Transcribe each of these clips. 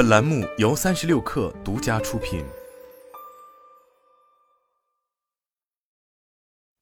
本栏目由三十六氪独家出品。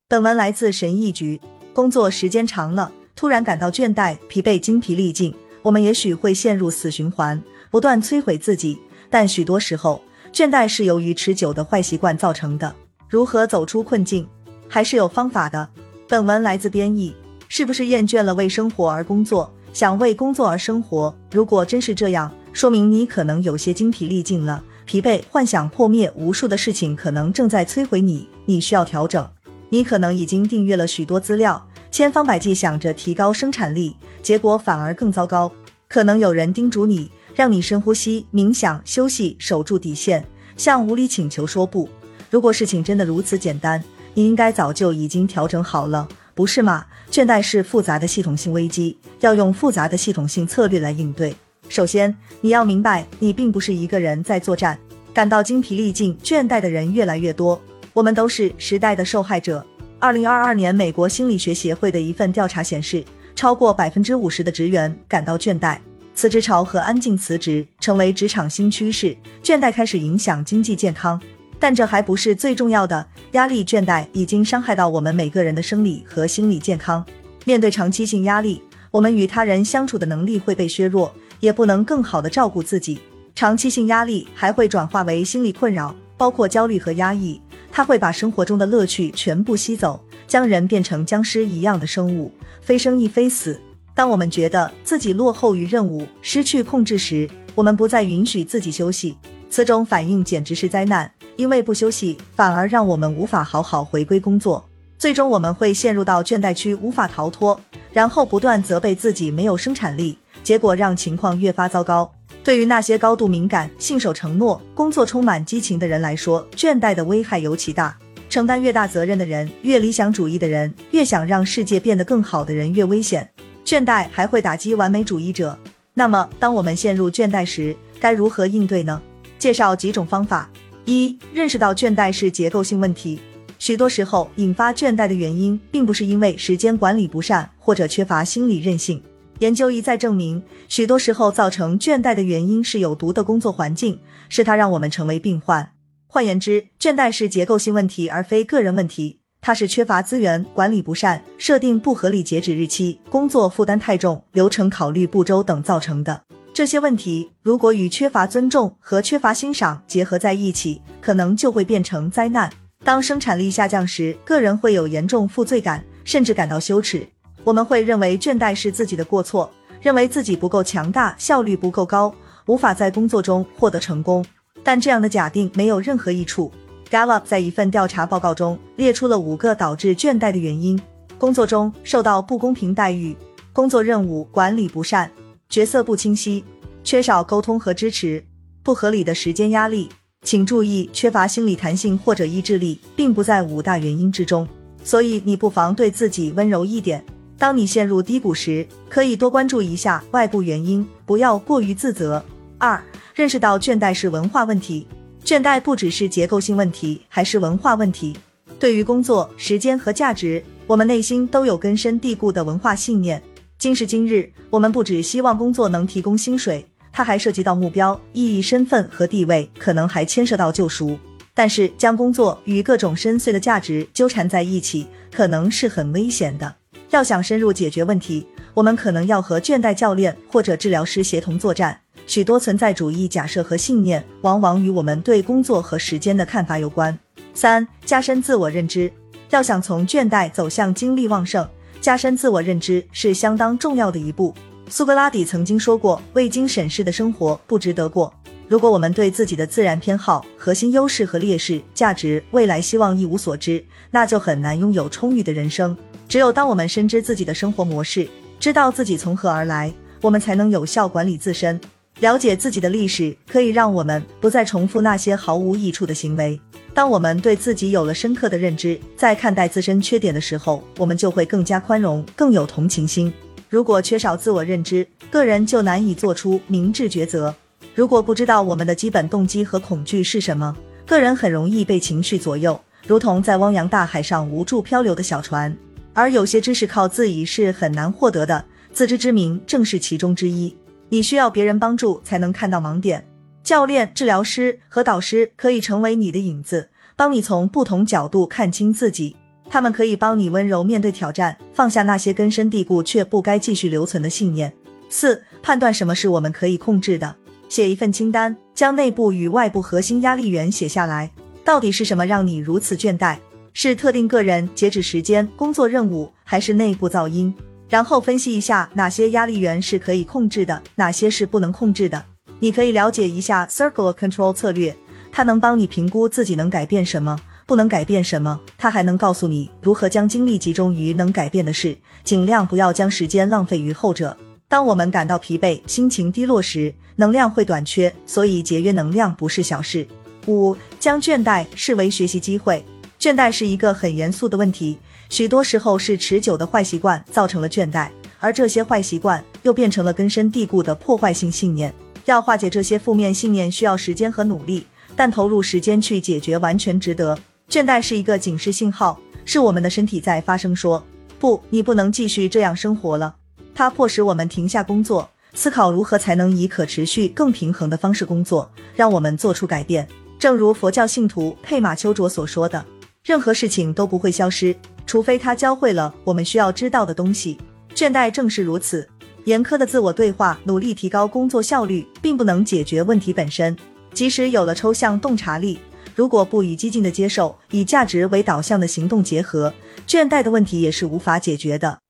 本文来自神意局。工作时间长了，突然感到倦怠、疲惫、精疲力尽，我们也许会陷入死循环，不断摧毁自己。但许多时候，倦怠是由于持久的坏习惯造成的。如何走出困境？还是有方法的。本文来自编译。是不是厌倦了为生活而工作，想为工作而生活？如果真是这样，说明你可能有些精疲力尽了，疲惫、幻想破灭，无数的事情可能正在摧毁你，你需要调整。你可能已经订阅了许多资料，千方百计想着提高生产力，结果反而更糟糕。可能有人叮嘱你，让你深呼吸、冥想、休息，守住底线，向无理请求说不。如果事情真的如此简单，你应该早就已经调整好了。不是吗？倦怠是复杂的系统性危机，要用复杂的系统性策略来应对。首先，你要明白，你并不是一个人在作战。感到精疲力尽、倦怠的人越来越多，我们都是时代的受害者。二零二二年，美国心理学协会的一份调查显示，超过百分之五十的职员感到倦怠。辞职潮和安静辞职成为职场新趋势，倦怠开始影响经济健康。但这还不是最重要的，压力倦怠已经伤害到我们每个人的生理和心理健康。面对长期性压力，我们与他人相处的能力会被削弱，也不能更好的照顾自己。长期性压力还会转化为心理困扰，包括焦虑和压抑，它会把生活中的乐趣全部吸走，将人变成僵尸一样的生物，非生亦非死。当我们觉得自己落后于任务，失去控制时，我们不再允许自己休息。此种反应简直是灾难。因为不休息，反而让我们无法好好回归工作，最终我们会陷入到倦怠区，无法逃脱，然后不断责备自己没有生产力，结果让情况越发糟糕。对于那些高度敏感、信守承诺、工作充满激情的人来说，倦怠的危害尤其大。承担越大责任的人，越理想主义的人，越想让世界变得更好的人，越危险。倦怠还会打击完美主义者。那么，当我们陷入倦怠时，该如何应对呢？介绍几种方法。一、认识到倦怠是结构性问题。许多时候，引发倦怠的原因并不是因为时间管理不善或者缺乏心理韧性。研究一再证明，许多时候造成倦怠的原因是有毒的工作环境，是它让我们成为病患。换言之，倦怠是结构性问题而非个人问题，它是缺乏资源管理不善、设定不合理截止日期、工作负担太重、流程考虑不周等造成的。这些问题如果与缺乏尊重和缺乏欣赏结合在一起，可能就会变成灾难。当生产力下降时，个人会有严重负罪感，甚至感到羞耻。我们会认为倦怠是自己的过错，认为自己不够强大，效率不够高，无法在工作中获得成功。但这样的假定没有任何益处。Gallup 在一份调查报告中列出了五个导致倦怠的原因：工作中受到不公平待遇，工作任务管理不善。角色不清晰，缺少沟通和支持，不合理的时间压力。请注意，缺乏心理弹性或者意志力，并不在五大原因之中。所以你不妨对自己温柔一点。当你陷入低谷时，可以多关注一下外部原因，不要过于自责。二，认识到倦怠是文化问题。倦怠不只是结构性问题，还是文化问题。对于工作、时间和价值，我们内心都有根深蒂固的文化信念。今时今日，我们不只希望工作能提供薪水，它还涉及到目标、意义、身份和地位，可能还牵涉到救赎。但是，将工作与各种深邃的价值纠缠在一起，可能是很危险的。要想深入解决问题，我们可能要和倦怠教练或者治疗师协同作战。许多存在主义假设和信念，往往与我们对工作和时间的看法有关。三、加深自我认知。要想从倦怠走向精力旺盛。加深自我认知是相当重要的一步。苏格拉底曾经说过：“未经审视的生活不值得过。”如果我们对自己的自然偏好、核心优势和劣势、价值、未来希望一无所知，那就很难拥有充裕的人生。只有当我们深知自己的生活模式，知道自己从何而来，我们才能有效管理自身。了解自己的历史，可以让我们不再重复那些毫无益处的行为。当我们对自己有了深刻的认知，在看待自身缺点的时候，我们就会更加宽容，更有同情心。如果缺少自我认知，个人就难以做出明智抉择。如果不知道我们的基本动机和恐惧是什么，个人很容易被情绪左右，如同在汪洋大海上无助漂流的小船。而有些知识靠自己是很难获得的，自知之明正是其中之一。你需要别人帮助才能看到盲点。教练、治疗师和导师可以成为你的影子，帮你从不同角度看清自己。他们可以帮你温柔面对挑战，放下那些根深蒂固却不该继续留存的信念。四、判断什么是我们可以控制的，写一份清单，将内部与外部核心压力源写下来。到底是什么让你如此倦怠？是特定个人、截止时间、工作任务，还是内部噪音？然后分析一下哪些压力源是可以控制的，哪些是不能控制的。你可以了解一下 Circle Control 策略，它能帮你评估自己能改变什么。不能改变什么，它还能告诉你如何将精力集中于能改变的事，尽量不要将时间浪费于后者。当我们感到疲惫、心情低落时，能量会短缺，所以节约能量不是小事。五、将倦怠视为学习机会。倦怠是一个很严肃的问题，许多时候是持久的坏习惯造成了倦怠，而这些坏习惯又变成了根深蒂固的破坏性信念。要化解这些负面信念需要时间和努力，但投入时间去解决完全值得。倦怠是一个警示信号，是我们的身体在发声说：“不，你不能继续这样生活了。”它迫使我们停下工作，思考如何才能以可持续、更平衡的方式工作，让我们做出改变。正如佛教信徒佩马秋卓所说的：“任何事情都不会消失，除非它教会了我们需要知道的东西。”倦怠正是如此。严苛的自我对话，努力提高工作效率，并不能解决问题本身。即使有了抽象洞察力。如果不以激进的接受，以价值为导向的行动结合，倦怠的问题也是无法解决的。